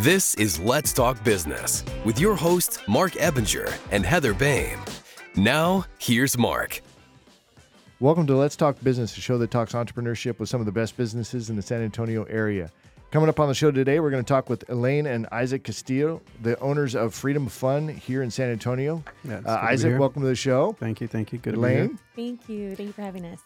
This is Let's Talk Business with your hosts, Marc Ebinger and Heather Boehme. Now, here's Marc. Welcome to Let's Talk Business, a show that talks entrepreneurship with some of the best businesses in the San Antonio area. Coming up on the show today, we're going to talk with Elaine and Isaac Castillo, the owners of Freedom Fun here in San Antonio. Yeah, Uh, good to Isaac, welcome to the show. Thank you, thank you. Good to be here. Elaine, Thank you. Thank you for having us.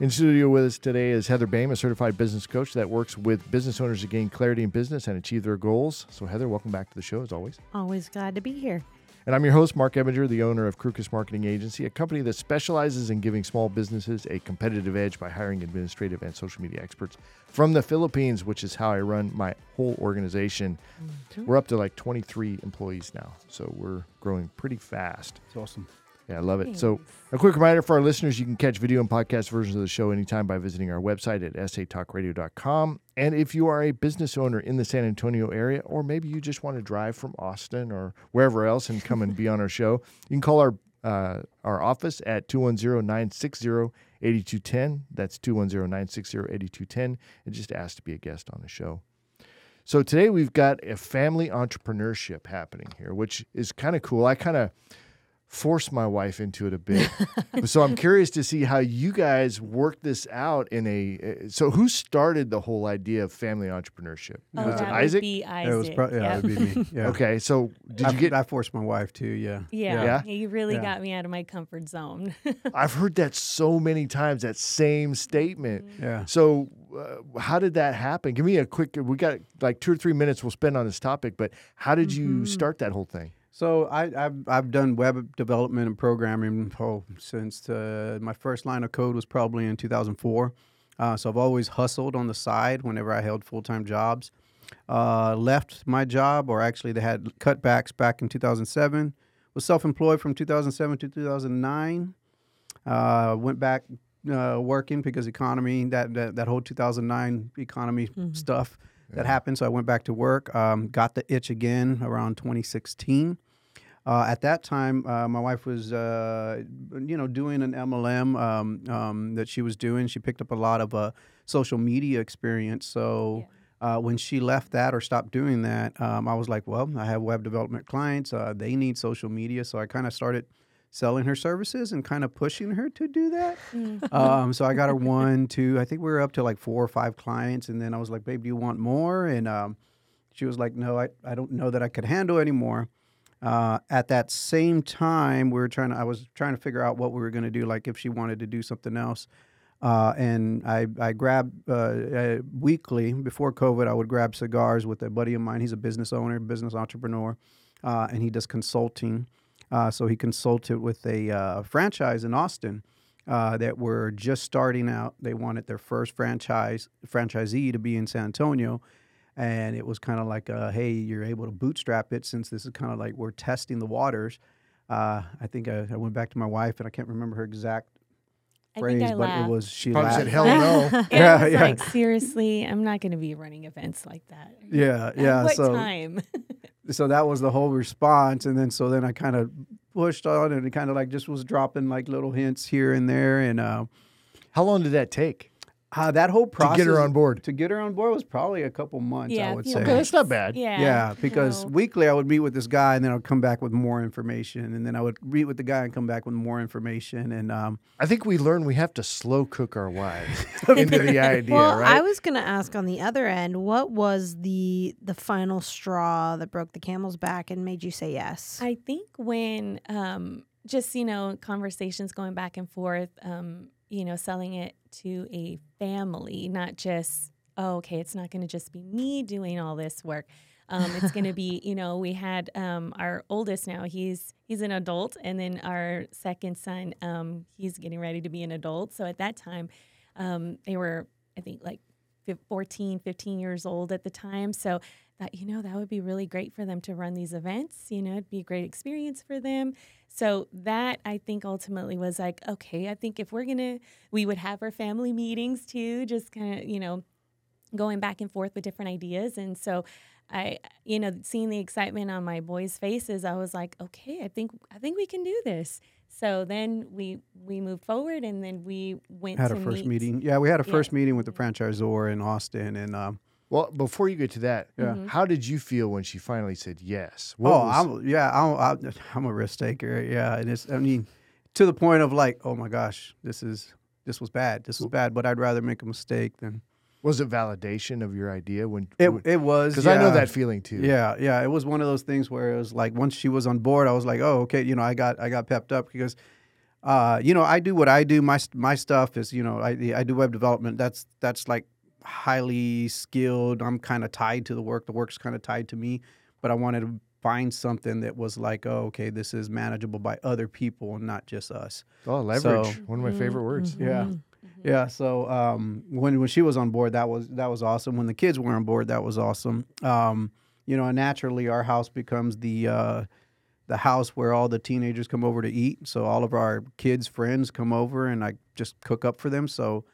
In studio with us today is Heather Boehme, a certified business coach that works with business owners to gain clarity in business and achieve their goals. So, Heather, welcome back to the show as always. Always glad to be here. And I'm your host, Marc Ebinger, the owner of Crukus Marketing Agency, a company that specializes in giving small businesses a competitive edge by hiring administrative and social media experts from the Philippines, which is how I run my whole organization. Mm-hmm. We're up to like 23 employees now, so we're growing pretty fast. It's awesome. Yeah, I love it. So, a quick reminder for our listeners you can catch video and podcast versions of the show anytime by visiting our website at satalkradio.com. And if you are a business owner in the San Antonio area, or maybe you just want to drive from Austin or wherever else and come and be on our show, you can call our uh, our office at 210-960-8210. That's 210-960-8210 and just ask to be a guest on the show. So today we've got a family entrepreneurship happening here, which is kind of cool. I kind of forced my wife into it a bit. so I'm curious to see how you guys work this out in a. uh, So who started the whole idea of family entrepreneurship? Oh, Was it that Isaac? would be Isaac. It was pro- yeah, Yep. it would be me. Yeah. Okay, so did I, you get? I forced my wife to. Yeah. yeah. Yeah? You really Yeah. got me out of my comfort zone. I've heard that so many times. That same statement. Yeah. So, uh, how did that happen? Give me a quick. We got like two or three minutes we'll spend on this topic, but how did Mm-hmm. you start that whole thing? So I, I've I've done web development and programming oh, since uh, my first line of code was probably in 2004. Uh, so I've always hustled on the side whenever I held full time jobs. Uh, left my job, or actually they had cutbacks back in 2007. Was self employed from 2007 to 2009. Uh, went back uh, working because economy that, that that whole 2009 economy stuff that happened. So I went back to work. Um, got the itch again around 2016. Uh, at that time, uh, my wife was, uh, you know, doing an MLM um, um, that she was doing. She picked up a lot of uh, social media experience. So uh, when she left that or stopped doing that, um, I was like, well, I have web development clients. Uh, they need social media. So I kind of started selling her services and kind of pushing her to do that. um, so I got her one, two, I think we were up to like four or five clients. And then I was like, babe, do you want more? And um, she was like, no, I, I don't know that I could handle anymore. Uh, at that same time, we were trying to, I was trying to figure out what we were going to do, like if she wanted to do something else. Uh, and I, I grabbed uh, uh, weekly before COVID, I would grab cigars with a buddy of mine. He's a business owner, business entrepreneur, uh, and he does consulting. Uh, so he consulted with a franchise in Austin that were just starting out. They wanted their first franchise franchisee to be in San Antonio, and it was kind of like, uh, hey, you're able to bootstrap it since this is kind of like we're testing the waters. Uh, I think I, I went back to my wife, and I can't remember her exact phrase, think I but laughed. it was she Probably laughed. said hell no. yeah, Yeah, yeah. like, seriously, I'm not going to be running events like that. Yeah, At yeah. what so time? so that was the whole response and then so then i kind of pushed on and it kind of like just was dropping like little hints here and there and uh, How long did that take? Uh, that whole process to get her on board. to get her on board was probably a couple months Yeah, i would say know, Okay, that's not bad. yeah. yeah because no. weekly i would meet with this guy and then i'd come back with more information and then i would meet with the guy and come back with more information and um, I think we learned we have to slow cook our wives into the idea, well, right? I was going to ask on the other end, what was the the final straw that broke the camel's back and made you say yes? I think when um, just you know conversations going back and forth, um, you know, selling it to a family, not just oh, okay, it's not going to just be me doing all this work. Um, it's going to be, you know, we had um, our oldest now. He's he's an adult, and then our second son, um, he's getting ready to be an adult. So at that time, um, they were, I think, like 14, 15 years old at the time. So that, you know, that would be really great for them to run these events. You know, it'd be a great experience for them. So that I think ultimately was like, okay, I think if we're to, we would have our family meetings too, just kind of, you know, going back and forth with different ideas. And so I, you know, seeing the excitement on my boys' faces, I was like, okay, I think, I think we can do this. So then we we moved forward, and then we went had to a first meet. meeting yeah we had a Yeah. first meeting with the franchisor in austin and um, Well, before you get to that, Yeah. how did you feel when she finally said yes? What oh, was- I'm yeah, I'm, I'm I'm a risk taker. Yeah, and it's I mean, to the point of like, oh my gosh, this is this was bad. This was bad. But I'd rather make a mistake than was it validation of your idea when it. It was because I know that feeling too. Yeah, yeah. It was one of those things where it was like once she was on board, I was like, oh, okay. You know, I got I got pepped up because, uh, you know, I do what I do. My my stuff is, you know, I I do web development. That's that's like highly skilled. I'm kind of tied to the work. The work's kind of tied to me, but I wanted to find something that was like, oh, okay, this is manageable by other people and not just us. Oh, leverage. So- One of my favorite words. Yeah. Yeah. So um, when when she was on board, that was that was awesome. When the kids were on board, that was awesome. Um, you know, and naturally, our house becomes the uh, the house where all the teenagers come over to eat. So all of our kids' friends come over, and I just cook up for them. So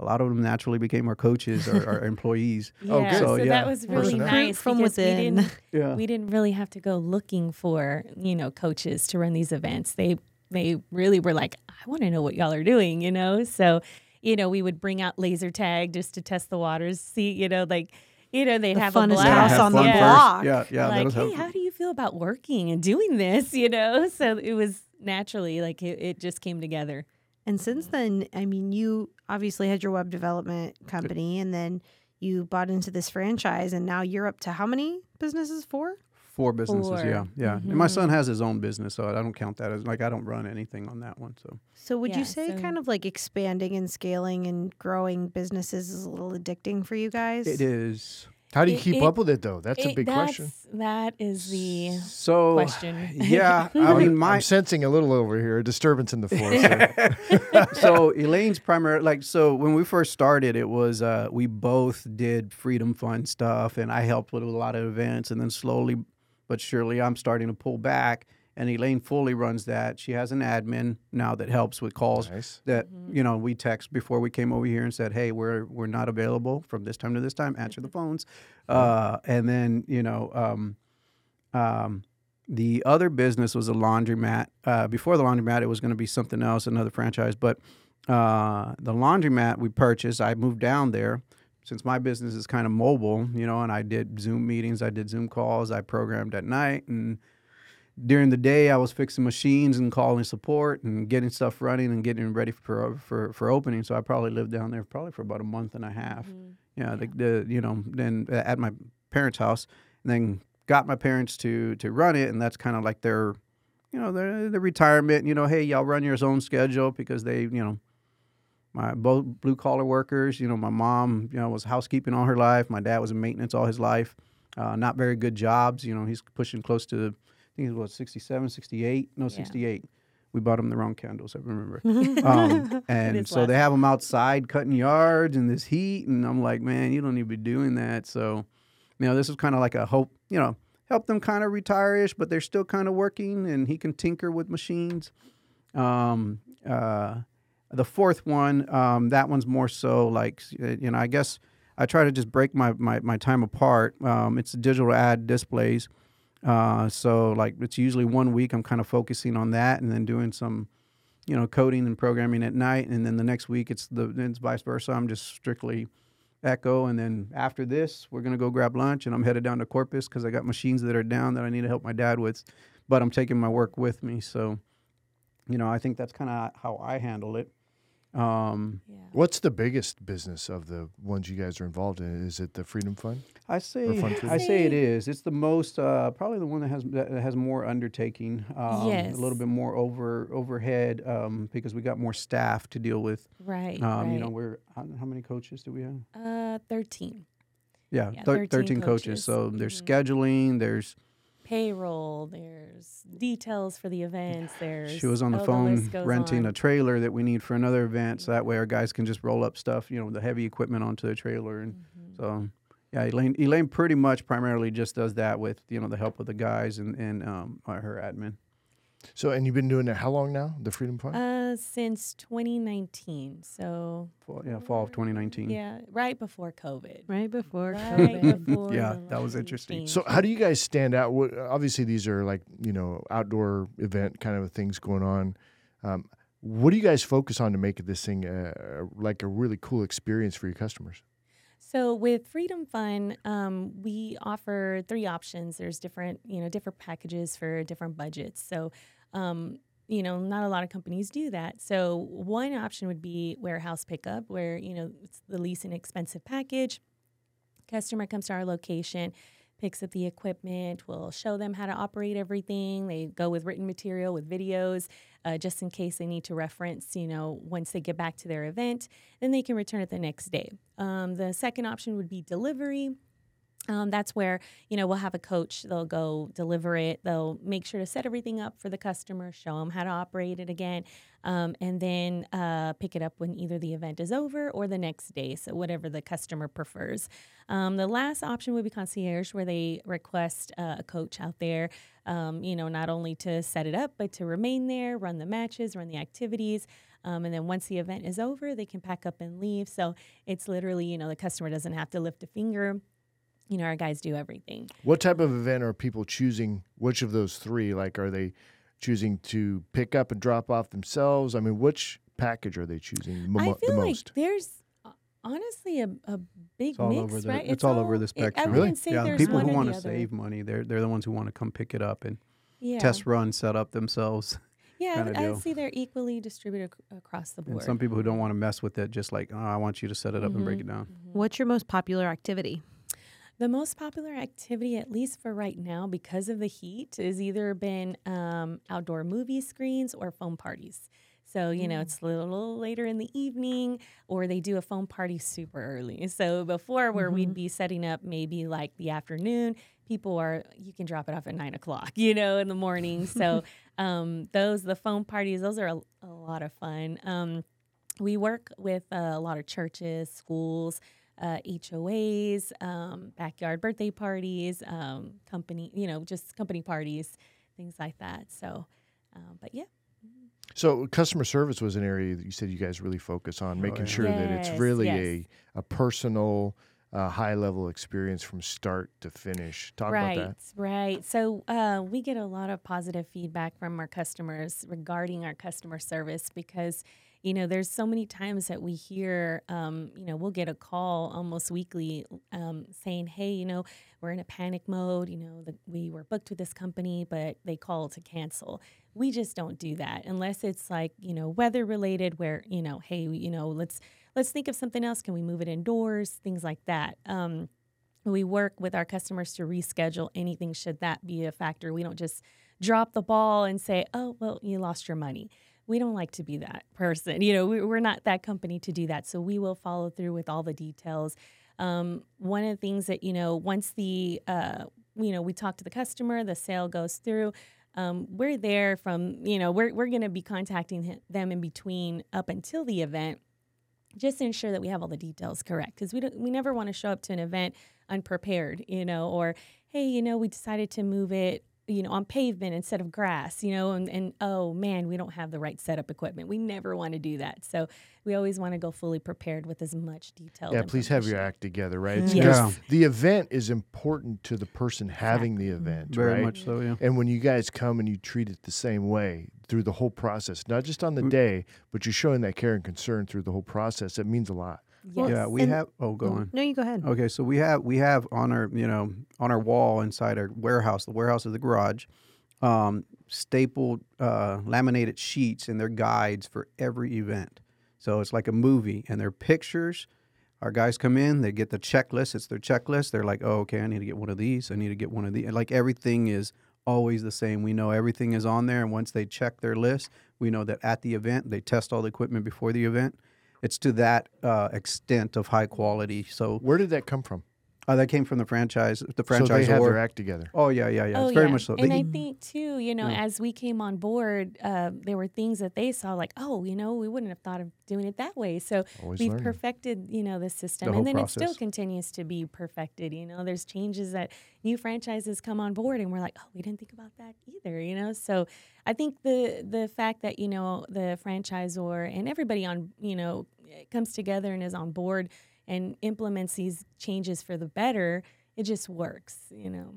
a lot of them naturally became our coaches or our employees. Oh, Yeah, good. so, So, yeah. that was really Personnel. nice From because within. we didn't Yeah. we didn't really have to go looking for you know coaches to run these events. They they really were like, I want to know what y'all are doing, you know. So you know we would bring out laser tag just to test the waters, see you know like you know they'd The have a blast. house have on the fun yeah. first. block. Yeah, yeah. like, hey, how do you feel about working and doing this? You know, so it was naturally like it, it just came together. And since then, I mean, you obviously had your web development company, and then you bought into this franchise, and now you're up to how many businesses? Four. Four businesses, Four. yeah, yeah. And my mm-hmm. son has his own business, so I don't count that as like I don't run anything on that one. So So would Yeah, you say so- kind of like expanding and scaling and growing businesses is a little addicting for you guys? it is. How do you It- keep it- up with it though? That's a It- big question. that's- the So question. yeah, I mean my I'm sensing a little over here, a disturbance in the force. here. so Elaine's primary like so when we first started it was uh we both did freedom fun stuff and I helped with a lot of events and then slowly but surely I'm starting to pull back and Elaine fully runs that. She has an admin now that helps with calls nice. that you know we text before we came over here and said hey we're we're not available from this time to this time. Answer the phones. Uh, and then you know um, um, the other business was a laundromat. Uh, before the laundromat it was going to be something else another franchise. But uh, the laundromat we purchased i moved down there since my business is kind of mobile you know and i did zoom meetings i did zoom calls i programmed at night and during the day, I was fixing machines and calling support and getting stuff running and getting ready for for for opening. So I probably lived down there probably for about a month and a half. Yeah, the, the you know then at my parents' house, and then got my parents to to run it, and that's kind of like their you know their their retirement. You know, hey, y'all run your own schedule because they you know my both blue collar workers. You know, my mom you know was housekeeping all her life. My dad was in maintenance all his life. Uh, not very good jobs. You know, he's pushing close to think it was 67, 68. No, 68. We bought him the wrong candles, I remember. um, and so they have him outside cutting yards in this heat. And I'm like, man, you don't need to be doing that. So, you know, this is kind of like a hope, you know, help them kind of retire ish, but they're still kind of working and he can tinker with machines. Um, uh, the fourth one, um, that one's more so like, uh, you know, I guess I try to just break my, my, my time apart. Um, it's digital ad displays. Uh, so like it's usually one week I'm kind of focusing on that and then doing some, you know, coding and programming at night. And then the next week it's the it's vice versa. I'm just strictly Echo. And then after this, we're gonna go grab lunch and I'm headed down to Corpus because I got machines that are down that I need to help my dad with, but I'm taking my work with me. So, you know, I think that's kind of how I handle it. Um, Yeah. What's the biggest business of the ones you guys are involved in? Is it the Freedom Fund? I say fun? I say it Say- is. It's the most uh, probably the one that has that has more undertaking. Um, Yes. A little bit more over overhead um, because we got more staff to deal with. Right. Um, right. You know, we're how, how many coaches do we have? uh, 13. Yeah, Yeah, thir- 13 13 coaches. coaches. So there's Mhm. scheduling. There's Payroll, there's details for the events, there's. she was on the oh, phone goes renting on. a trailer that we need for another event, so that way our guys can just roll up stuff, you know, the heavy equipment onto the trailer, and Mhm. so. Yeah, Elaine. Elaine pretty much primarily just does that with you know the help of the guys and and um, uh, her admin. So, and you've been doing it how long now? The Freedom Fund? Uh, since 2019. So, Fall, yeah, fall of 2019. yeah, right before COVID. right before Right COVID. before Yeah, that was interesting. changed. So, how do you guys stand out? What, obviously, these are like you know outdoor event kind of things going on. Um, what do you guys focus on to make this thing uh, like a really cool experience for your customers? So with Freedom Fun, um, we offer three options. There's different, you know, different packages for different budgets. So, um, you know, not a lot of companies do that. So one option would be warehouse pickup, where you know it's the least inexpensive package. Customer comes to our location, picks up the equipment. We'll show them how to operate everything. They go with written material, with videos, uh, just in case they need to reference, you know, once they get back to their event. Then they can return it the next day. Um, the second option would be delivery. Um, that's where you know we'll have a coach. They'll go deliver it. They'll make sure to set everything up for the customer, show them how to operate it again, um, and then uh, pick it up when either the event is over or the next day. So whatever the customer prefers. Um, the last option would be concierge, where they request uh, a coach out there. Um, you know, not only to set it up, but to remain there, run the matches, run the activities. Um, and then once the event is over, they can pack up and leave. So it's literally, you know, the customer doesn't have to lift a finger you know, our guys do everything. What type of event are people choosing? Which of those three? Like, are they choosing to pick up and drop off themselves? I mean, which package are they choosing mo- I the feel like most? there's uh, honestly a, a big It's all mix, over the right? it's, all, over the spectrum. I Really? yeah, there's people who want to save money, they're they're the ones who want to come pick it up and yeah. test run, set up themselves. Yeah, I, I deal. see they're equally distributed ac- across the board. And some people who don't want to mess with it, just like, oh, I want you to set it up and break Mhm, it down. mhm. What's your most popular activity? The most popular activity, at least for right now, because of the heat, has either been um, outdoor movie screens or foam parties. So, you know, it's a little later in the evening, or they do a foam party super early. So, before where we'd be setting up maybe like the afternoon, people are, you can drop it off at nine o'clock, you know, in the morning. So, um, those, the foam parties, those are a, a lot of fun. Um, we work with uh, a lot of churches, schools, uh, HOAs, um, backyard birthday parties, um, company, you know, just company parties, things like that. So, um, but yeah. So, customer service was an area that you said you guys really focus on, making yeah. sure that it's really yes. a a personal, uh, high level experience from start to finish. Talk right, about that. right. So uh, we get a lot of positive feedback from our customers regarding our customer service because, you know, there's so many times that we hear, um, you know, we'll get a call almost weekly um, saying, hey, you know, we're in a panic mode. You know, the, we were booked with this company, but they called to cancel. We just don't do that unless it's like, you know, weather related where, you know, hey, you know, let's let's think of something else. Can we move it indoors? Things like that. Um, we work with our customers to reschedule anything should that be a factor. We don't just drop the ball and say, "Oh, well, you lost your money." We don't like to be that person. You know, we, we're not that company to do that. So we will follow through with all the details. Um, one of the things that you know, once the uh, you know we talk to the customer, the sale goes through. Um, we're there from you know we're we're going to be contacting them in between up until the event just to ensure that we have all the details correct because we don't we never want to show up to an event unprepared you know or hey you know we decided to move it you know on pavement instead of grass you know and, and oh man we don't have the right setup equipment we never want to do that so we always want to go fully prepared with as much detail Yeah, please have your act together, right? It's Yes. because the event is important to the person having the event, Very right? much so, yeah. And when you guys come and you treat it the same way through the whole process, not just on the day, but you're showing that care and concern through the whole process, it means a lot. Yes. Yeah, we And- have. Oh, go on. No, you go ahead. Okay, so we have we have on our you know on our wall inside our warehouse, the warehouse is the garage, um, stapled uh, laminated sheets and their guides for every event. So it's like a movie, and they're pictures. Our guys come in, they get the checklist. It's their checklist. They're like, oh, okay, I need to get one of these. I need to get one of these. Like everything is always the same. We know everything is on there, and once they check their list, we know that at the event they test all the equipment before the event. It's to that uh, extent of high quality. So Where did that come from? Uh, that came from the franchise, the franchise. So franchise. they have their act together. oh yeah, yeah, yeah. Oh, it's very yeah. much so. And They- I think too, you know, Yeah. as we came on board, uh, there were things that they saw like, oh, you know, we wouldn't have thought of doing it that way. So Always we've learning. perfected, you know, the system, whole and then it still continues to be perfected. You know, there's changes that new franchises come on board, and we're like, oh, we didn't think about that either. You know, so I think the the fact that you know the franchisor and everybody on, you know, comes together and is on board and implements these changes for the better, it just works. You know.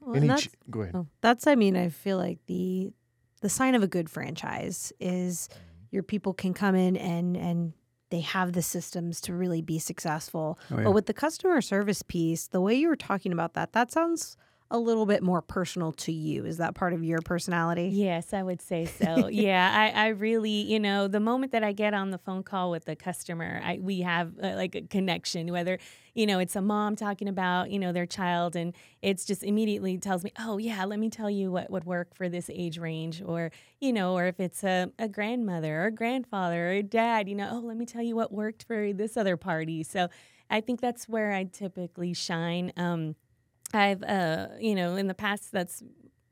Well, Any and ch- that's, go ahead. oh, that's, I mean, I feel like the the sign of a good franchise is Mm-hmm. your people can come in and and they have the systems to really be successful. Oh, yeah. But with the customer service piece, the way you were talking about that, that sounds a little bit more personal to you. Is that part of your personality? Yes, I would say so. yeah, I, I really, you know, the moment that I get on the phone call with the customer, I, we have uh, like a connection, whether, you know, it's a mom talking about, you know, their child and it's just immediately tells me, oh, yeah, let me tell you what would work for this age range. Or, you know, or if it's a, a grandmother or a grandfather or a dad, you know, oh, let me tell you what worked for this other party. So I think that's where I typically shine. Um, I've, uh, you know, in the past, that's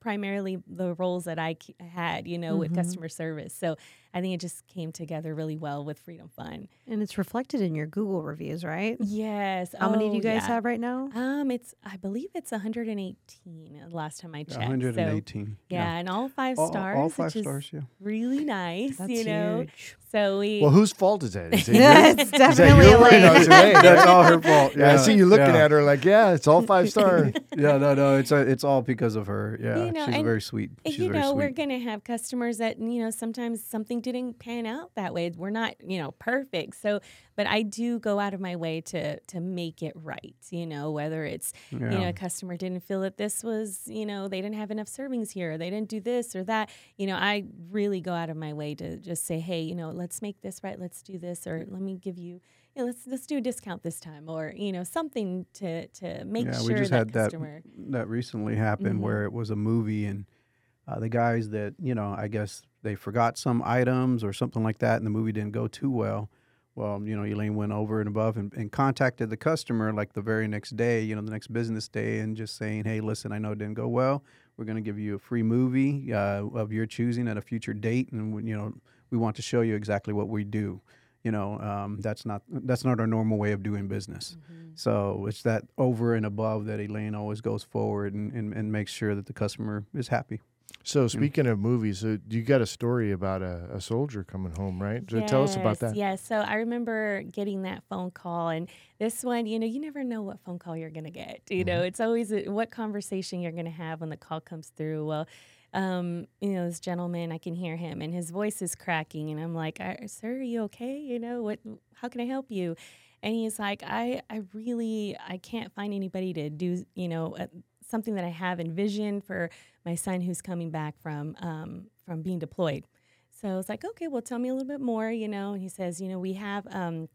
primarily the roles that I had, you know, with Mhm. customer service. So I think it just came together really well with Freedom Fun. And it's reflected in your Google reviews, right? Yes. How many do oh, you guys yeah. have right now? Um, it's I believe it's 118 uh, last time I checked. So, 118. yeah, and all five All, stars. all five which is stars, yeah. Really nice, That's you know. huge. So we. Well, whose fault is that? Is it Yeah, yours? it's Is that definitely? No, Elaine. it's Elaine. That's all her fault. Yeah, I see you looking yeah. at her like, yeah, it's all five star. Yeah, no, no, it's uh it's all because of her. Yeah, You know, she's and- very sweet. She's you very know, we're going to have customers that, you know, sometimes something didn't pan out that way. We're not, you know, perfect. So, but I do go out of my way to to make it right, you know, whether it's, you know, a customer didn't feel that this was, you know, they didn't have enough servings here, they didn't do this or that. You know, I really go out of my way to just say, "Hey, you know, let's make this right. Let's do this or let me give you you know, let's let's do a discount this time, or you know, something to to make yeah, sure we just that had that customer. that recently happened Mhm. where it was a movie and uh, the guys that you know I guess they forgot some items or something like that and the movie didn't go too well. Well, you know, Elaine went over and above and, and contacted the customer like the very next day, you know, the next business day, and just saying, "Hey, listen, I know it didn't go well. We're going to give you a free movie uh, of your choosing at a future date, and you know, we want to show you exactly what we do. You know, um, that's not that's not our normal way of doing business. Mm-hmm. So it's that over and above that Elaine always goes forward and, and, and makes sure that the customer is happy. So speaking of movies, so you got a story about a, a soldier coming home, right? So tell us about that. Yes. So I remember getting that phone call, and this one, you know, you never know what phone call you're going to get. You know, Mm-hmm. it's always a, what conversation you're going to have when the call comes through. Well, um, you know, this gentleman, I can hear him, and his voice is cracking, and I'm like, "Uh, "Sir, are you okay? You know, what? How can I help you?" And he's like, "I, I really, I can't find anybody to do, you know, uh, something that I have envisioned for my son who's coming back from, um, from being deployed." So I was like, okay, well, tell me a little bit more, you know. And he says, you know, we have, um,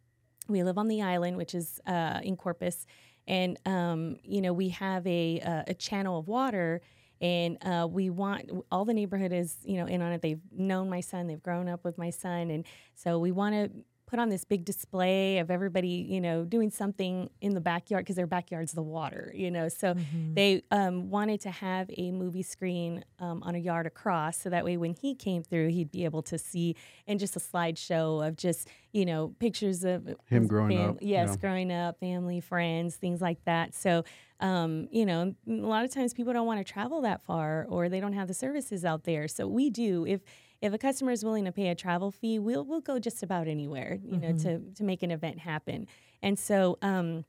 we live on the island, which is uh, in Corpus, and um, you know, we have a uh, a channel of water, and uh, we want all the neighborhood is, you know, in on it. They've known my son, they've grown up with my son, and so we want to put on this big display of everybody, you know, doing something in the backyard because their backyard's the water, you know. So they um, wanted to have a movie screen um, on a yard across, so that way when he came through, he'd be able to see and just a slideshow of just you know pictures of Him growing fam- up, Yes, yeah. growing up, family, friends, things like that. So. Um, you know, a lot of times people don't want to travel that far, or they don't have the services out there. So we do. If if a customer is willing to pay a travel fee, we'll we'll go just about anywhere, you know, to to make an event happen. And so, um,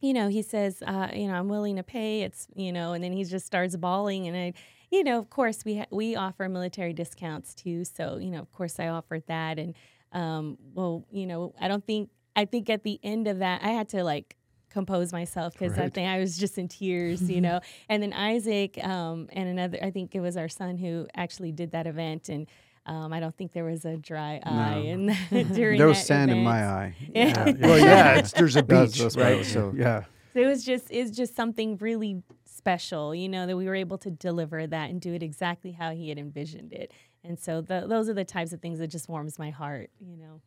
you know, he says, uh, you know, I'm willing to pay. It's, you know, and then he just starts bawling. And I, you know, of course, we ha- we offer military discounts too. So, you know, of course, I offered that. And, um, well, you know, I don't think I think at the end of that, I had to like compose myself because I think I was just in tears, you know. And then Isaac um, and another, I think it was our son who actually did that event, and um, I don't think there was a dry eye in that, during there was that sand in my eye. Yeah. Well, yeah, it's, there's a beach, that's what I right? was- So yeah. So it was just it's just something really special, you know, that we were able to deliver that and do it exactly how he had envisioned it. And so the, those are the types of things that just warms my heart, you know.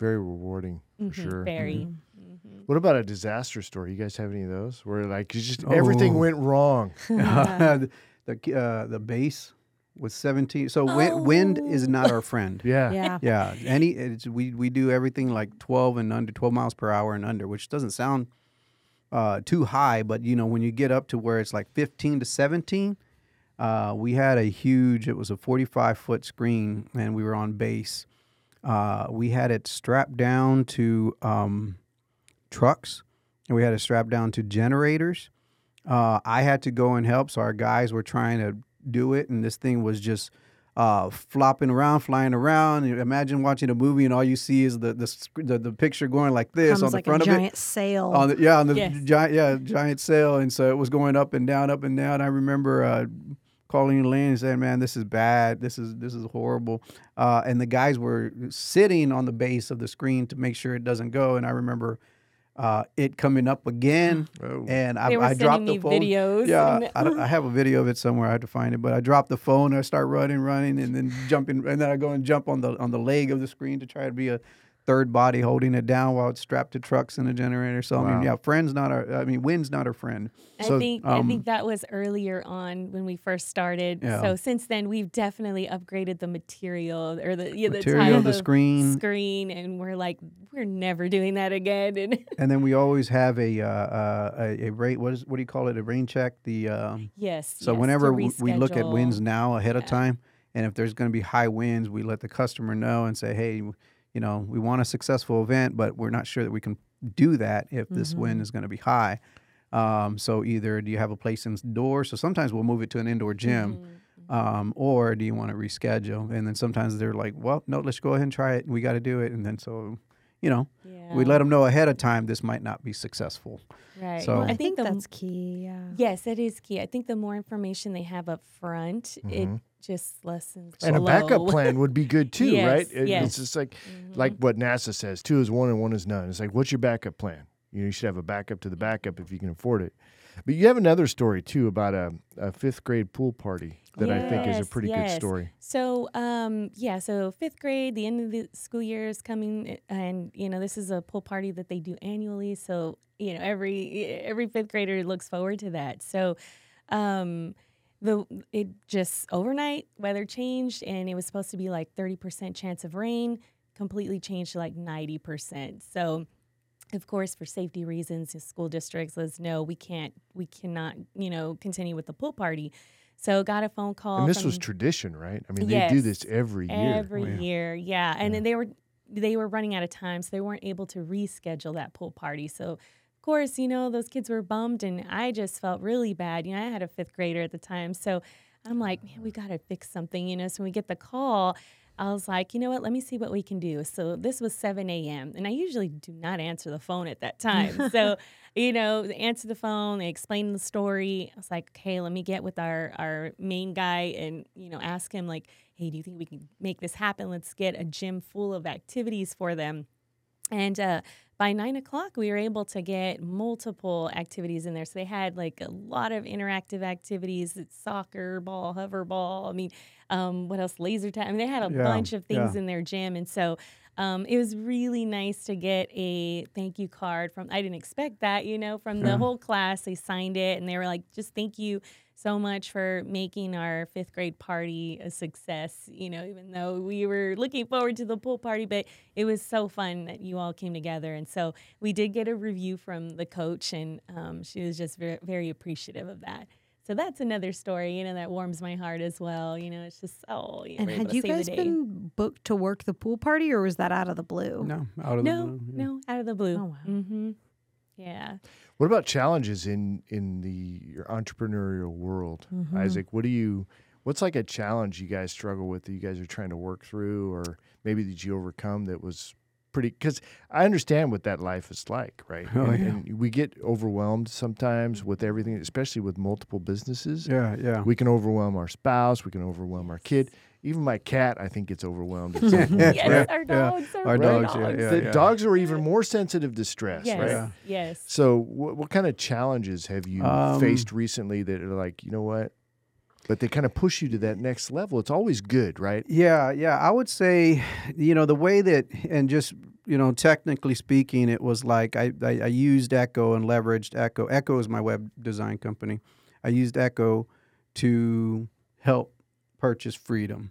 very rewarding for Mhm, sure. Very. What about a disaster story? You guys have any of those where like you just everything Oh. went wrong? the the, uh, the base was 17. So wind, wind is not our friend. Yeah. Yeah. Yeah, any it's, we we do everything like 12 and under 12 miles per hour and under, which doesn't sound uh, too high, but you know when you get up to where it's like 15 to 17, uh, we had a huge. It was a 45 foot screen, and we were on base. Uh, we had it strapped down to um, trucks, and we had to strap down to generators. Uh, I had to go and help, so our guys were trying to do it, and this thing was just uh, flopping around, flying around. Imagine watching a movie and all you see is the the the, the picture going like this Comes on the like front a of it. giant sail. On the, yeah, on the Yes. giant yeah giant sail, and so it was going up and down, up and down. I remember uh, calling Elaine and saying, "Man, this is bad. This is this is horrible." Uh, and the guys were sitting on the base of the screen to make sure it doesn't go. And I remember uh, it coming up again, Oh. and I, I dropped the phone. videos Yeah, and- I, I have a video of it somewhere. I had to find it, but I dropped the phone. I start running, running, and then jumping, and then I go and jump on the on the leg of the screen to try to be a third body holding it down while it's strapped to trucks and a generator. So I mean, yeah, friends not our. I mean, wind's not our friend. So, I think um, I think that was earlier on when we first started. Yeah. So since then, we've definitely upgraded the material or the yeah, Material, type the screen. screen, and we're like, we're never doing that again. And And then we always have a uh, uh, a, a rate. What is what do you call it? A rain check. The um, yes. so yes, whenever we look at winds now ahead of time, and if there's going to be high winds, we let the customer know and say, hey, w- you know, we want a successful event, but we're not sure that we can do that if this wind is going to be high. Um, so either do you have a place indoors? So sometimes we'll move it to an indoor gym. Mm-hmm. Um, or do you want to reschedule? And then sometimes they're like, well, no, let's go ahead and try it. We got to do it. And then so, you know, we let them know ahead of time this might not be successful. Right. so- Well, I, I think, think, the that's key. Yeah. yes, that is key. I think the more information they have up front, it just lessens. Mm-hmm. and a backup plan would be good too, Yes, right? It- yes. It's just like like what NASA says: two is one and one is none. It's like, what's your backup plan? You know, you should have a backup to the backup if you can afford it. But you have another story too about a, a fifth grade pool party that I think is a Yes, pretty good story. So, um, yeah, so fifth grade, the end of the school year is coming, eh, and you know this is a pool party that they do annually. So, you know, every every fifth grader looks forward to that. So, um, the it just overnight weather changed, and it was supposed to be like thirty percent chance of rain, completely changed to like ninety percent. So. Of course, for safety reasons, the school districts let no, we can't, we cannot, you know, continue with the pool party. So, got a phone call. And this from, was tradition, right? I mean, they do this every year. Every yeah. year, yeah. And then they were they were running out of time, so they weren't able to reschedule that pool party. So of course, you know, those kids were bummed and I just felt really bad. You know, I had a fifth grader at the time. So I'm like, man, we gotta fix something, you know. So when we get the call, I was like, you know what, let me see what we can do. So this was 7 a.m. And I usually do not answer the phone at that time. so, you know, they answer the phone, they explain the story. I was like, okay, let me get with our, our main guy and, you know, ask him like, hey, do you think we can make this happen? Let's get a gym full of activities for them. And uh, by nine o'clock, we were able to get multiple activities in there. So they had like a lot of interactive activities: it's soccer ball, hover ball. I mean, um, what else? Laser tag. I mean, they had a Yeah, bunch of things yeah. in their gym, and so um, it was really nice to get a thank you card from. I didn't expect that, you know, from the whole class. They signed it, and they were like, "Just thank you." So much for making our fifth grade party a success. You know, even though we were looking forward to the pool party, but it was so fun that you all came together. And so we did get a review from the coach, and um, she was just very, very appreciative of that. So that's another story, you know, that warms my heart as well. You know, it's just oh, you And were able had you save the guys day. been booked to work the pool party, or was that out of the blue? No, out of no, the blue. yeah. no, out of the blue. Oh, wow. Mm-hmm. Yeah. What about challenges in in the your entrepreneurial world, Mm-hmm. Isaac? What do you? What's like a challenge you guys struggle with that you guys are trying to work through, or maybe that you overcome that was pretty? Because I understand what that life is like, right? Oh, and, yeah. and we get overwhelmed sometimes with everything, especially with multiple businesses. Yeah, yeah. We can overwhelm our spouse. We can overwhelm our kid. Even my cat, I think, gets overwhelmed at some point. Yes, right? our yeah. dogs are Our great dogs, yeah, yeah. the dogs are even more sensitive to stress, Yes, right? Yeah. yes. So, what, what kind of challenges have you Um, faced recently that are like, you know what? But they kind of push you to that next level. It's always good, right? Yeah, yeah. I would say, you know, the way that, and just, you know, technically speaking, it was like I, I, I used Echo and leveraged Echo. Echo is my web design company. I used Echo to help purchase freedom.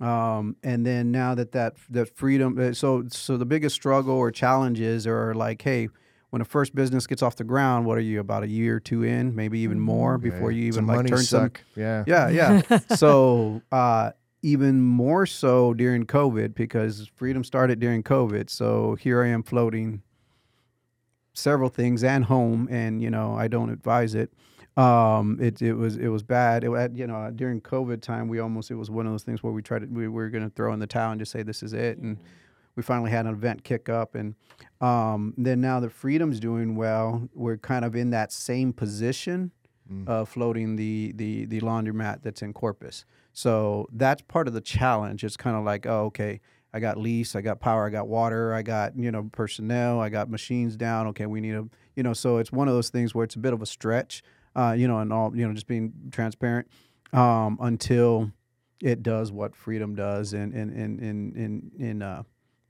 Um, and then now that that that freedom, uh, so so the biggest struggle or challenges are like, hey, when a first business gets off the ground, what are you about a year or two in, maybe even more before you even Some like turn some. Yeah. yeah, yeah. so uh, even more so during COVID because freedom started during COVID. So here I am floating several things and home, and you know I don't advise it. Um, it it was it was bad. It had, you know during COVID time we almost it was one of those things where we tried to we were going to throw in the towel and just say this is it and we finally had an event kick up and um, then now the freedom's doing well we're kind of in that same position of floating the the the laundromat that's in corpus so that's part of the challenge it's kind of like oh okay i got lease i got power i got water i got you know personnel i got machines down okay we need a you know so it's one of those things where it's a bit of a stretch uh, you know and all you know just being transparent um, until it does what freedom does and and and and, and, and uh,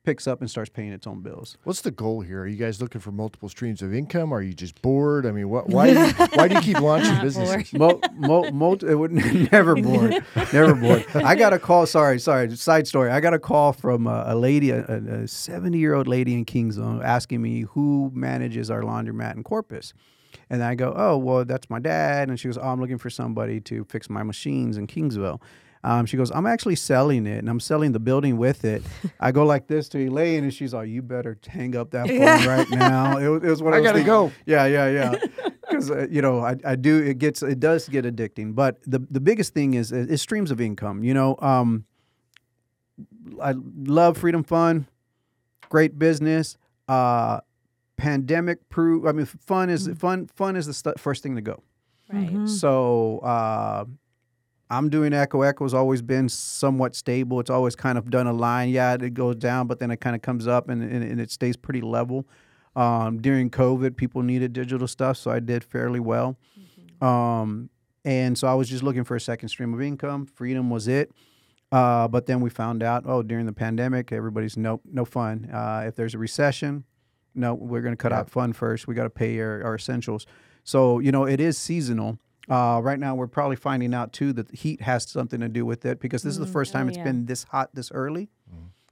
picks up and starts paying its own bills. What's the goal here? Are you guys looking for multiple streams of income? Are you just bored? I mean, what, why, do you, why do you keep launching businesses? Mo, mo, mo, it would never bored, never bored. I got a call. Sorry, sorry. Side story. I got a call from a, a lady, a seventy-year-old lady in Kingsville, asking me who manages our laundromat in Corpus. And I go, oh, well, that's my dad. And she goes, oh, I'm looking for somebody to fix my machines in Kingsville. Um, she goes, I'm actually selling it and I'm selling the building with it. I go like this to Elaine and she's like, you better hang up that phone right now. It, was- it was what I, I gotta thinking. go. Yeah, yeah, yeah. Because uh, you know, I, I do. It gets it does get addicting. But the the biggest thing is is streams of income. You know, um, I love Freedom Fun, great business. Uh, pandemic proof. I mean, fun is fun. Fun is the stu- first thing to go. Right. Mhm. So uh, I'm doing Echo. Echo's always been somewhat stable. It's always kind of done a line. Yeah, it goes down, but then it kind of comes up and, and, and it stays pretty level. Um, during COVID, people needed digital stuff, so I did fairly well. Um, and so I was just looking for a second stream of income. Freedom was it. Uh, but then we found out, oh, during the pandemic, everybody's no no fun. Uh, if there's a recession, no, we're going to cut Yeah. out fun first. We got to pay our, our essentials. So you know, it is seasonal. Uh, right now, we're probably finding out too that the heat has something to do with it because this is the Mm, first time oh, it's yeah. been this hot this early,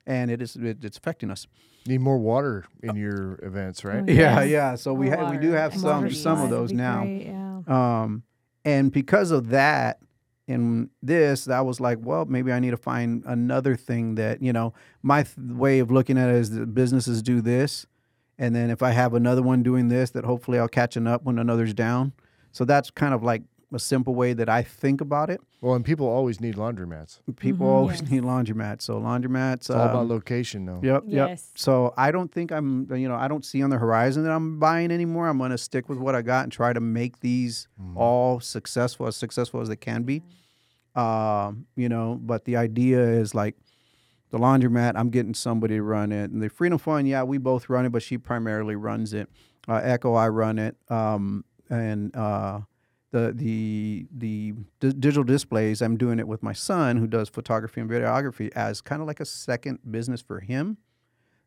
and it is it, it's affecting us. Need more water in your events, right? Oh, Yeah, yeah. So we More ha- we do water have and some water some of supply. those be now. great, yeah. Um, and because of that, and this, I was like, well, maybe I need to find another thing that you know. My th- way of looking at it is that businesses do this, and then if I have another one doing this, that hopefully I'll catching up when another's down. So that's kind of like a simple way that I think about it. Well, and people always need laundromats. People Mhm. always Yes. need laundromats, so laundromats. It's all about um, location, though. Yep, yep. Yes. So I don't think I'm, you know, I don't see on the horizon that I'm buying anymore. I'm going to stick with what I got and try to make these all successful, as successful as they can be. Um, you know, but the idea is like the laundromat. I'm getting somebody to run it, and the Freedom Fun. Yeah, we both run it, but she primarily runs it. Uh, Echo, I run it, um, and uh, the the the di- digital displays. I'm doing it with my son, who does photography and videography, as kind of like a second business for him,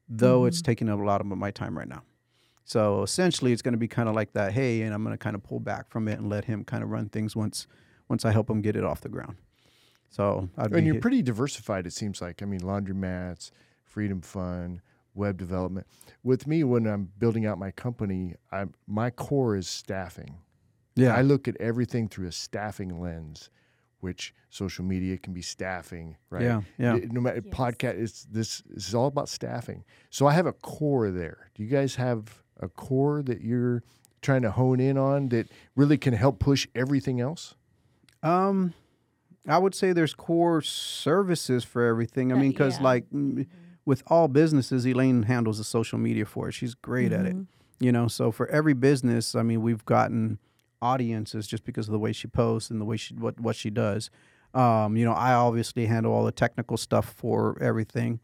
though it's taking up a lot of my time right now. So essentially, it's going to be kind of like that. Hey, and I'm going to kind of pull back from it and let him kind of run things once once I help him get it off the ground. So I'd And be you're hit- pretty diversified, it seems like. I mean, laundromats, Freedom Fund, web development. With me, when I'm building out my company, I'm, my core is staffing. yeah. I look at everything through a staffing lens, which social media can be staffing, right? Yeah, yeah. It- No matter Yes. podcast, it's this, this is all about staffing. So I have a core there. Do you guys have a core that you're trying to hone in on that really can help push everything else? Um, I would say there's core services for everything. I mean, because yeah. like with all businesses, Elaine handles the social media for it. She's great at it. You know, so for every business, I mean, we've gotten audiences just because of the way she posts and the way she what what she does. Um, you know, I obviously handle all the technical stuff for everything.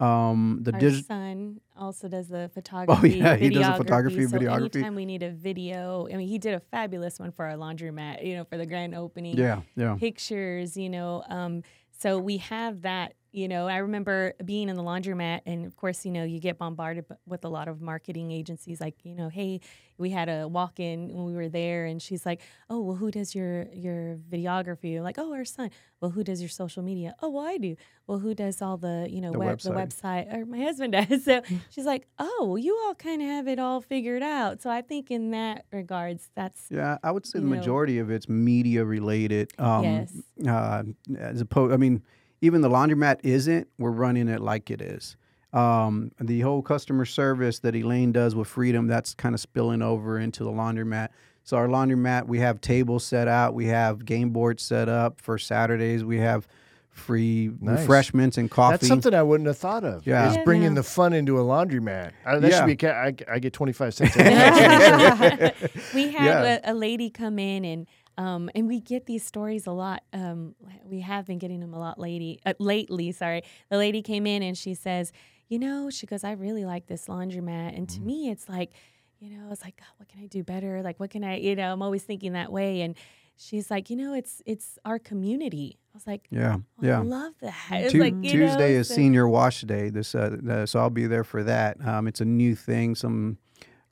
Um, the Our digital. son also does the photography. Oh, yeah, he does the photography, so videography. Anytime we need a video, I mean, he did a fabulous one for our laundromat. You know, for the grand opening. Yeah, yeah. pictures, you know. Um, so we have that, you know. I remember being in the laundromat, and of course, you know, you get bombarded with a lot of marketing agencies, like, you know, hey, we had a walk in when we were there, and she's like, oh, well, who does your your videography? I'm like, oh, our son. Well, who does your social media? Oh, well, I do. Well, who does all the, you know, The web, the website. website? Or my husband does. So she's like, oh, well, you all kind of have it all figured out. So I think in that regards, that's Yeah, I would say the know. majority of it's media related. Um, Yes. Uh, as opposed, I mean, even the laundromat isn't. We're running it like it is. Um, the whole customer service that Elaine does with Freedom, that's kind of spilling over into the laundromat. So our laundromat, we have tables set out, we have game boards set up for Saturdays. We have free Nice. refreshments and coffee. That's something I wouldn't have thought of. Yeah. Is bringing no. the fun into a laundromat. Uh, that Yeah. should be. I, I get twenty five cents. extra. we had Yeah. a, a lady come in and um, and we get these stories a lot. Um, we have been getting them a lot lady, uh, lately. Sorry, the lady came in and she says, you know, she goes, I really like this laundromat, and to Mm-hmm. me, it's like, you know, it's like, God, what can I do better? Like, what can I, you know, I'm always thinking that way, and she's like, you know, it's it's our community. I was like, yeah, oh, yeah. I love that. Tu- like, you know, Tuesday is so- Senior Wash Day. This, uh, uh, so I'll be there for that. Um, it's a new thing. Some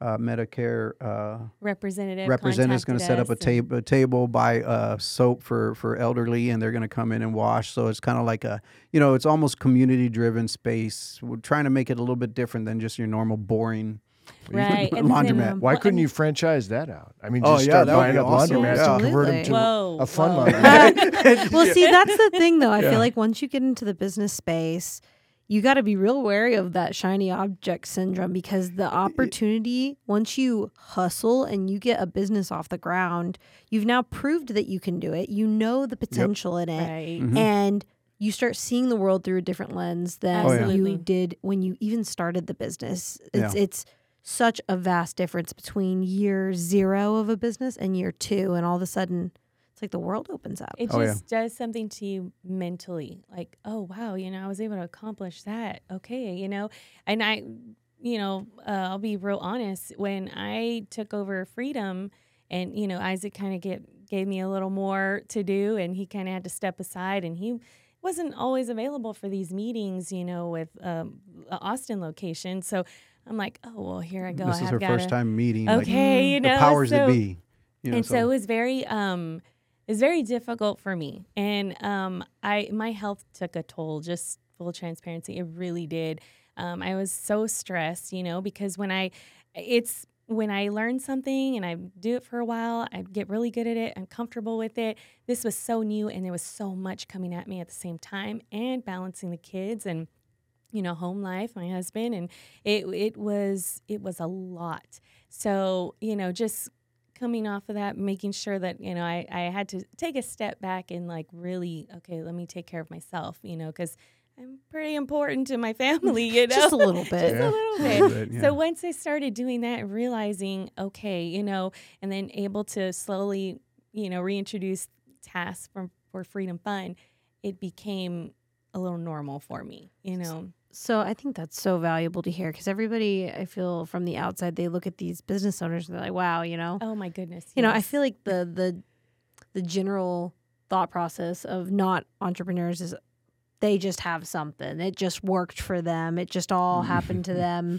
uh, Medicare uh, representative representative's going to set up a, contacted us and- tab- a table, buy uh, soap for for elderly, and they're going to come in and wash. So it's kind of like a, you know, it's almost community driven space. We're trying to make it a little bit different than just your normal boring Right, and then- laundromat. Why couldn't you franchise that out? I mean, Oh, just yeah, start that buying be up awesome. laundromats Yeah. and convert them to Whoa, a fun whoa. laundromat. well, see, that's the thing, though. I Yeah. feel like once you get into the business space, you got to be real wary of that shiny object syndrome because the opportunity, once you hustle and you get a business off the ground, you've now proved that you can do it. You know the potential in it. Right. Mhm. And you start seeing the world through a different lens than Oh, yeah. Absolutely. you did when you even started the business. It's it's such a vast difference between year zero of a business and year two, and all of a sudden, it's like the world opens up. It Oh, yeah. just does something to you mentally. Like, oh wow, you know, I was able to accomplish that. Okay, you know, and I, you know, uh, I'll be real honest. When I took over Freedom, and you know, Isaac kind of get gave me a little more to do, and he kind of had to step aside, and he wasn't always available for these meetings, you know, with um, Austin location. So I'm like, oh well, here I go. This I is have her first gotta- time meeting. like, Okay, you the know, powers so, that be. You know, and so, it was very um it's very difficult for me. And um i my health took a toll just full transparency. It really did. Um i was so stressed you know because when i it's when i learn something and i do it for a while i get really good at it i'm comfortable with it. This was so new and there was so much coming at me at the same time and balancing the kids and you know home life my husband and it it was it was a lot. So you know just coming off of that making sure that you know I, I had to take a step back and like really okay let me take care of myself you know because i'm pretty important to my family you know Just a little Just bit. a little A little bit, yeah. So once I started doing that and realizing, okay, you know, and then able to slowly, you know, reintroduce tasks from for Freedom Fun, it became a little normal for me, you know. So I think that's so valuable to hear because everybody, I feel from the outside, they look at these business owners and they're like, "Wow, you know, Oh my goodness. you know." I feel like the the the general thought process of not entrepreneurs is they just have something. It just worked for them. It just all happened to them.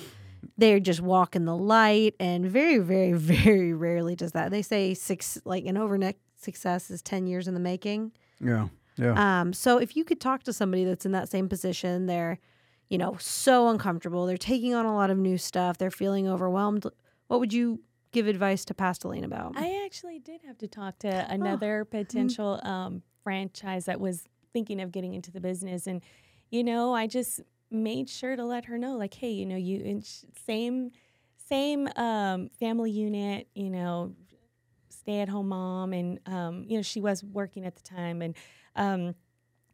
They're just walking the light, and very, very, very rarely does that. They say six, like an overnight success is ten years in the making. yeah, yeah. Um, so if you could talk to somebody that's in that same position, they're, you know, so uncomfortable, they're taking on a lot of new stuff, they're feeling overwhelmed. What would you give advice to past Elaine about? I actually did have to talk Oh, to another mm-hmm. potential um, franchise that was thinking of getting into the business, and you know, I just made sure to let her know, like, hey, you know, you same same um, family unit, you know, stay at home mom, and um, you know, she was working at the time, and um,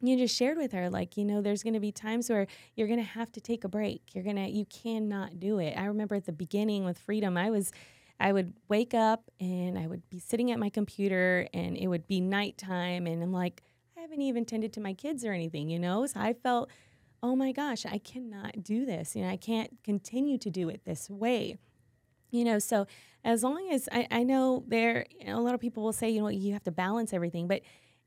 you just shared with her like you know there's going to be times where you're going to have to take a break. You're going to you cannot do it. I remember at the beginning with freedom i was i would wake up and i would be sitting at my computer and it would be nighttime and i'm like i haven't even tended to my kids or anything you know? So i felt oh my gosh i cannot do this. You know i can't continue to do it this way. You know so as long as i, I know there you know, a lot of people will say you know you have to balance everything but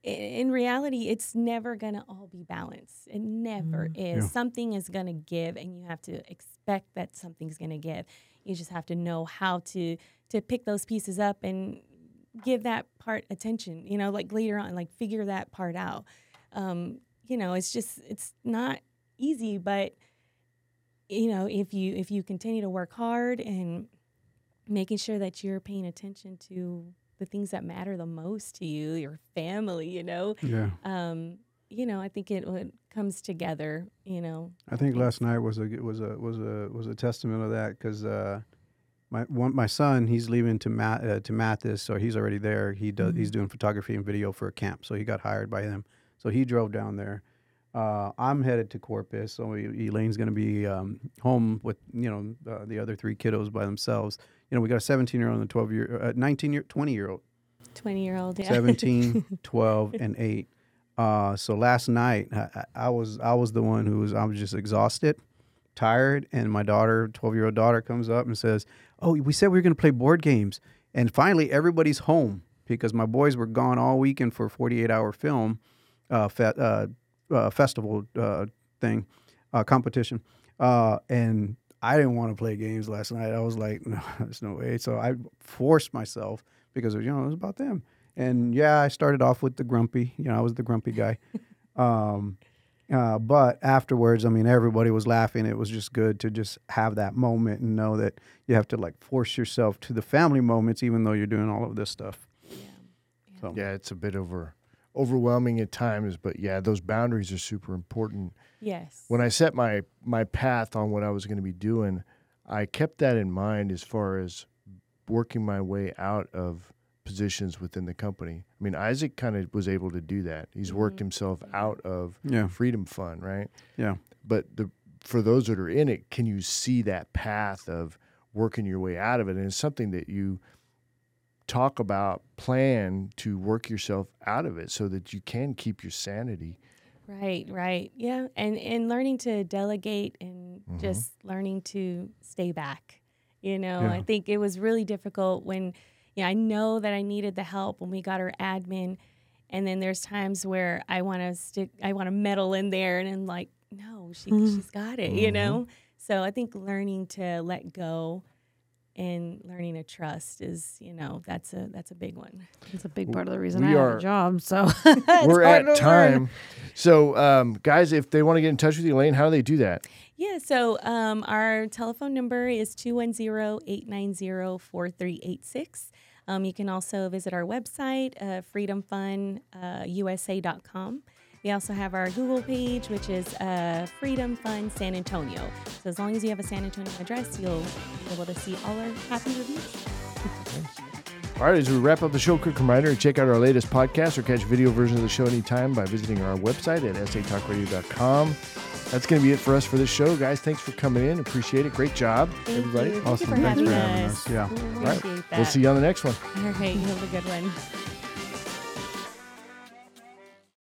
in reality it's never going to all be balanced. It never is Yeah. something is going to give and you have to expect that something's going to give. You just have to know how to to pick those pieces up and give that part attention you know like later on like figure that part out. Um you know it's just it's not easy but you know if you if you continue to work hard and making sure that you're paying attention to the things that matter the most to you your family you know yeah. um you know i think it, it comes together you know I think last night was a was a was a was a testament of that because uh, my one, my son, he's leaving to Ma- uh, to Mathis, or he's already there. He does he's doing photography and video for a camp, so he got hired by them. So he drove down there. Uh, I'm headed to Corpus, so Elaine's going to be um, home with you know uh, the other three kiddos by themselves. You know, we got a 17 year old and a 12 year, uh, 19 year, 20 year old. 20 year old. Yeah. 17 12 and 8 uh, so last night I, I- was i was the one who was i was just exhausted tired and my daughter 12 year old daughter comes up and says oh we said we were going to play board games and finally everybody's home because my boys were gone all weekend for a 48 hour film uh, fe- uh, uh, festival uh, thing uh, competition uh, and i didn't want to play games last night. I was like no there's no way. So i forced myself because you know it was about them. And yeah i started off with the grumpy. You know i was the grumpy guy. Um, uh, but afterwards i mean everybody was laughing. It was just good to just have that moment and know that you have to like force yourself to the family moments even though you're doing all of this stuff. So. Yeah, it's a bit over overwhelming at times, but yeah, those boundaries are super important. Yes. When I set my my path on what I was going to be doing, I kept that in mind as far as working my way out of positions within the company. I mean, Isaac kind of was able to do that. He's mm-hmm. worked himself mm-hmm. out of Yeah. Freedom Fun, right? yeah but the for those that are in it, can you see that path of working your way out of it? And it's something that you talk about, plan to work yourself out of it so that you can keep your sanity. Right, right. Yeah. And and learning to delegate and Mm-hmm. just learning to stay back. You know, Yeah. I think it was really difficult when yeah, I know that I needed the help when we got our admin and then there's times where I want to stick I want to meddle in there and I'm like, no, she she's got it, Mm-hmm. you know? So I think learning to let go and learning to trust is, you know, that's a that's a big one. It's a big part of the reason We I have a job. So We're at to learn. time. So, um, guys, if they want to get in touch with you, Elaine, how do they do that? Yeah, so um, our telephone number is 210-890-4386. Um, you can also visit our website, uh, freedomfunusa.com. We also have our Google page, which is uh, Freedom Fun San Antonio. So as long as you have a San Antonio address, you'll be able to see all our happy reviews. All right, as we wrap up the show, quick reminder to check out our latest podcast or catch video version of the show anytime by visiting our website at satalkradio.com. That's going to be it for us for this show, guys. Thanks for coming in. Appreciate it. Great job, Thank everybody. you. Thank Awesome. you for Thanks having for having us. us. Yeah. All right. That. We'll see you on the next one. All right, you have a good one.